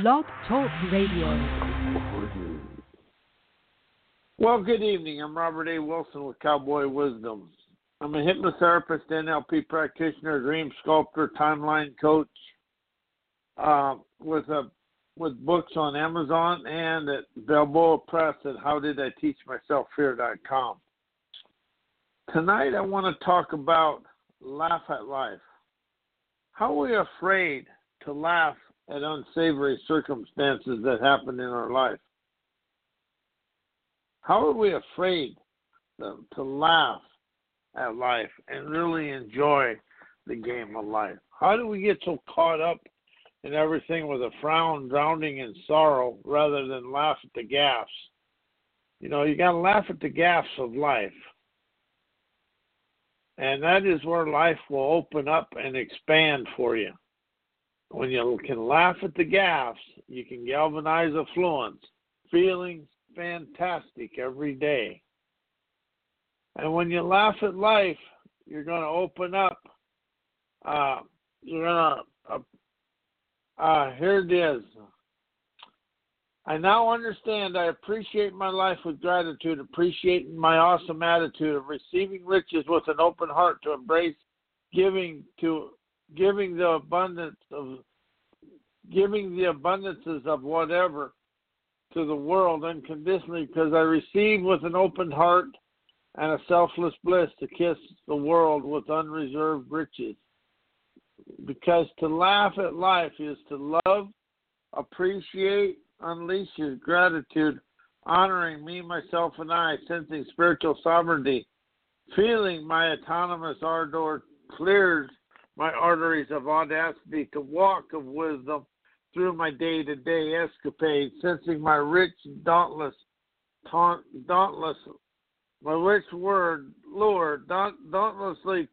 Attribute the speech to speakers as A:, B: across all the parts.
A: Blog Talk Radio.
B: Well, good evening. I'm Robert A. Wilson with Cowboy Wisdom. I'm a hypnotherapist, NLP practitioner, dream sculptor, timeline coach, uh, with a with books on Amazon and at Balboa Press at HowDidITeachMyselfFear.com. Tonight, I want to talk about laugh at life. How are we afraid to laugh at unsavory circumstances that happen in our life? How are we afraid to, to laugh at life and really enjoy the game of life? How do we get so caught up in everything with a frown drowning in sorrow rather than laugh at the gaffes? You know, you got to laugh at the gaffes of life. And that is where life will open up and expand for you. When you can laugh at the gaffes, you can galvanize affluence, feeling fantastic every day. And when you laugh at life, you're going to open up. Uh, you're going to, uh, uh, here it is. I now understand I appreciate my life with gratitude, appreciating my awesome attitude of receiving riches with an open heart to embrace giving to giving the abundance of giving the abundances of whatever to the world unconditionally because I receive with an open heart and a selfless bliss to kiss the world with unreserved riches. Because to laugh at life is to love, appreciate, unleash his gratitude, honoring me, myself, and I, sensing spiritual sovereignty, feeling my autonomous ardor clears my arteries of audacity to walk of wisdom through my day to day escapades, sensing my rich, dauntless, taunt, dauntless, my rich word, daunt, dauntlessly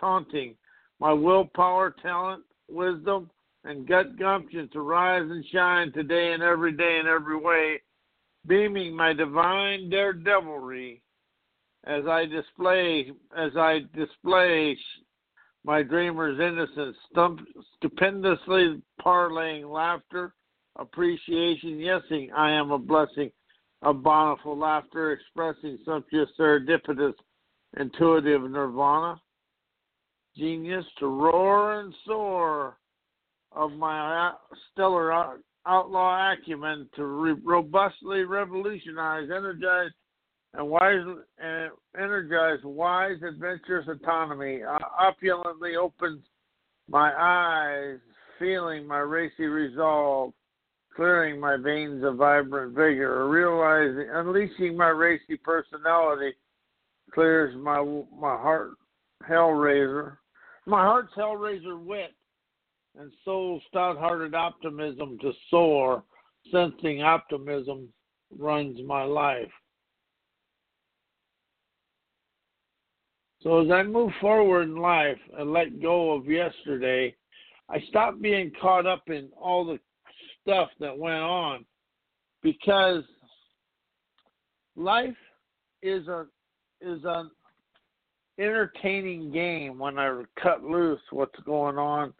B: taunting, my willpower, talent, wisdom, and gut gumption to rise and shine today and every day in every way, beaming my divine daredevilry as I display as I display my dreamer's innocence, stupendously parlaying laughter, appreciation, yesing, I am a blessing, a bountiful laughter, expressing sumptuous serendipitous, intuitive nirvana, genius to roar and soar of my stellar outlaw acumen to re- robustly revolutionize, energize, and wise and energize wise, adventurous autonomy. Uh, opulently opens my eyes, feeling my racy resolve, clearing my veins of vibrant vigor, realizing, unleashing my racy personality, clears my my heart hellraiser, my heart's hellraiser wit, and soul stout-hearted optimism to soar, sensing optimism runs my life. So as I move forward in life and let go of yesterday, I stopped being caught up in all the stuff that went on because life is a is an entertaining game when I cut loose what's going on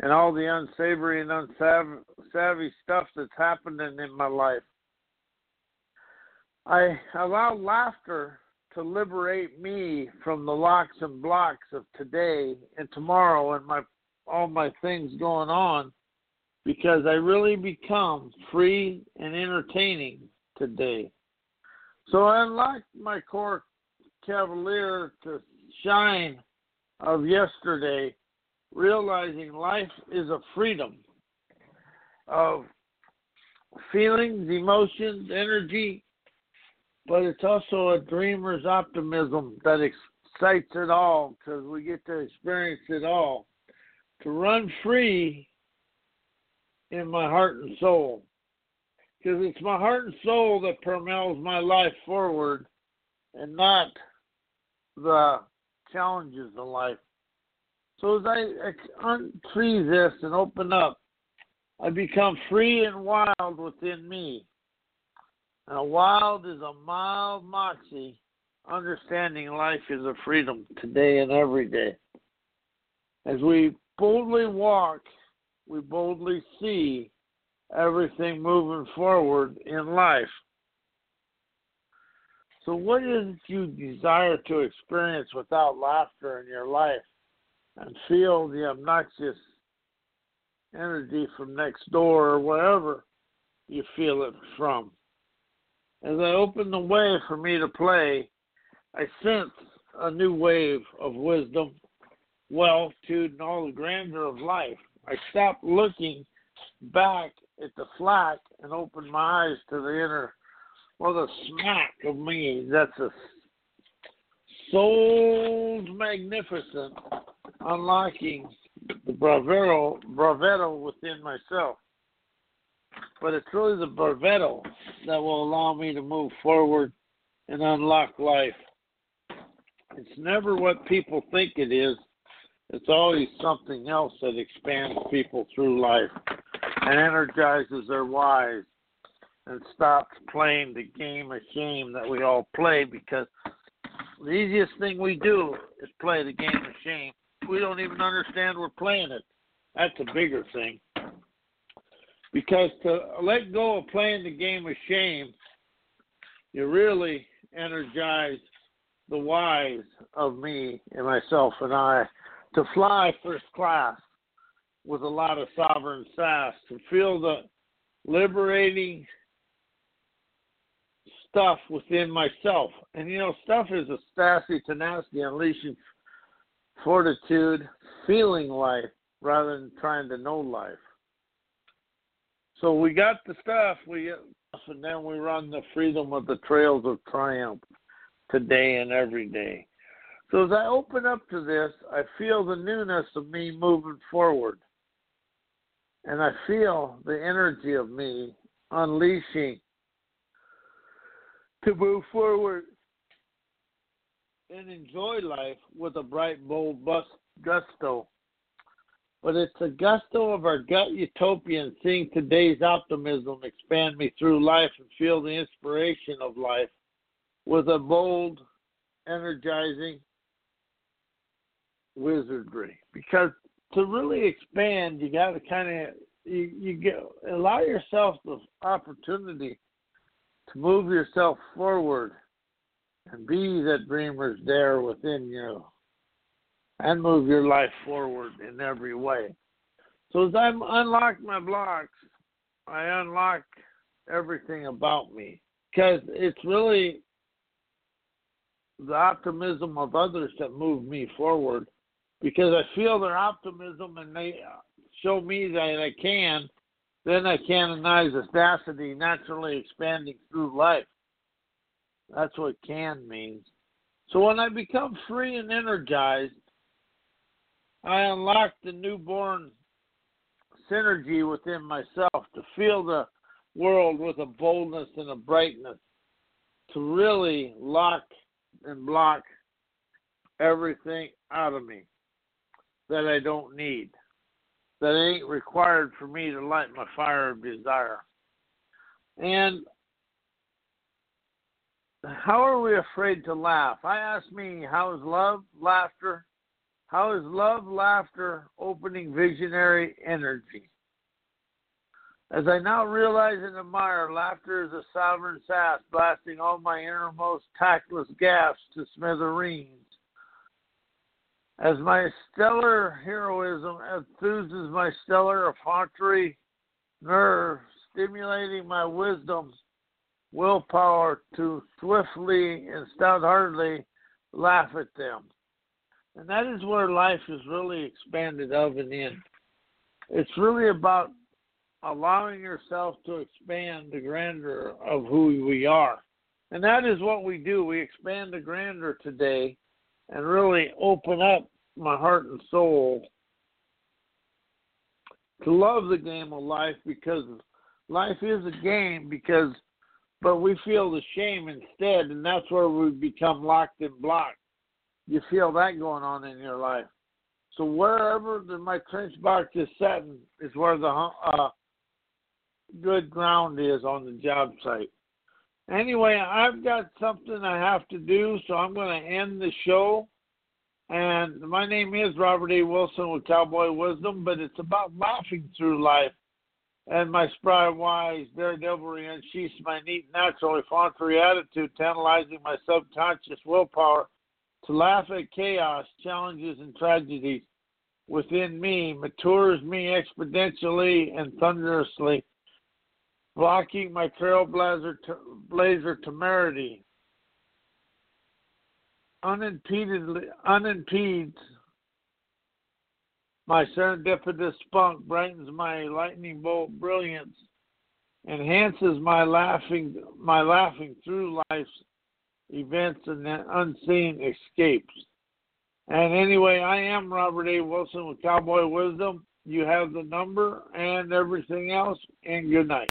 B: and all the unsavory and unsavvy stuff that's happening in my life. I allow laughter to liberate me from the locks and blocks of today and tomorrow and my all my things going on because I really become free and entertaining today. So I unlocked my core cavalier to shine of yesterday, realizing life is a freedom of feelings, emotions, energy, but it's also a dreamer's optimism that excites it all because we get to experience it all. To run free in my heart and soul. Because it's my heart and soul that propels my life forward and not the challenges of life. So as I untree this and open up, I become free and wild within me. And a wild is a mild moxie, understanding life is a freedom today and every day. As we boldly walk, we boldly see, everything moving forward in life. So, what is it you desire to experience without laughter in your life and feel the obnoxious energy from next door or wherever you feel it from? As I opened the way for me to play, I sensed a new wave of wisdom, wealth, and all the grandeur of life. I stopped looking back at the flat and opened my eyes to the inner, well, the smack of me that's a soul's magnificent, unlocking the bravado, bravado within myself. But it's really the bravado that will allow me to move forward and unlock life. It's never what people think it is. It's always something else that expands people through life and energizes their whys and stops playing the game of shame that we all play because the easiest thing we do is play the game of shame. We don't even understand we're playing it. That's a bigger thing. Because to let go of playing the game of shame, you really energize the whys of me and myself and I to fly first class with a lot of sovereign sass, to feel the liberating stuff within myself. And you know, stuff is a stassi tenacity, unleashing fortitude, feeling life rather than trying to know life. So we got the stuff, we and then we run the freedom of the trails of triumph today and every day. So as I open up to this, I feel the newness of me moving forward. And I feel the energy of me unleashing to move forward and enjoy life with a bright, bold bust gusto. But it's a gusto of our gut utopian seeing today's optimism expand me through life and feel the inspiration of life with a bold, energizing wizardry. Because to really expand, you got to kind of you, you get allow yourself the opportunity to move yourself forward and be that dreamer's there within you and move your life forward in every way. So as I unlock my blocks, I unlock everything about me because it's really the optimism of others that move me forward because I feel their optimism and they show me that I can, then I canonize audacity naturally expanding through life. That's what can means. So when I become free and energized, I unlock the newborn synergy within myself to feel the world with a boldness and a brightness, to really lock and block everything out of me that I don't need, that ain't required for me to light my fire of desire. And how are we afraid to laugh? I ask me, how is love, laughter? How is love, laughter opening visionary energy? As I now realize and admire, laughter is a sovereign sass, blasting all my innermost tactless gaffs to smithereens. As my stellar heroism enthuses my stellar effrontery nerve, stimulating my wisdom, willpower to swiftly and stout-heartedly laugh at them. And that is where life is really expanded of and in. It's really about allowing yourself to expand the grandeur of who we are. And that is what we do. We expand the grandeur today and really open up my heart and soul to love the game of life because life is a game because but we feel the shame instead and that's where we become locked and blocked. You feel that going on in your life. So wherever the, my trench box is setting is where the uh, good ground is on the job site. Anyway, I've got something I have to do, so I'm going to end the show. And my name is Robert A. Wilson with Cowboy Wisdom, but it's about laughing through life and my spry wise daredevilry unsheaths my neat natural effrontery attitude, tantalizing my subconscious willpower to laugh at chaos, challenges, and tragedies within me, matures me exponentially and thunderously, blocking my trailblazer blazer temerity. Unimpededly, unimpeded, my serendipitous spunk brightens my lightning bolt brilliance, enhances my laughing my laughing through life's events and then unseen escapes. And anyway, I am Robert A. Wilson with Cowboy Wisdom. You have the number and everything else, and good night.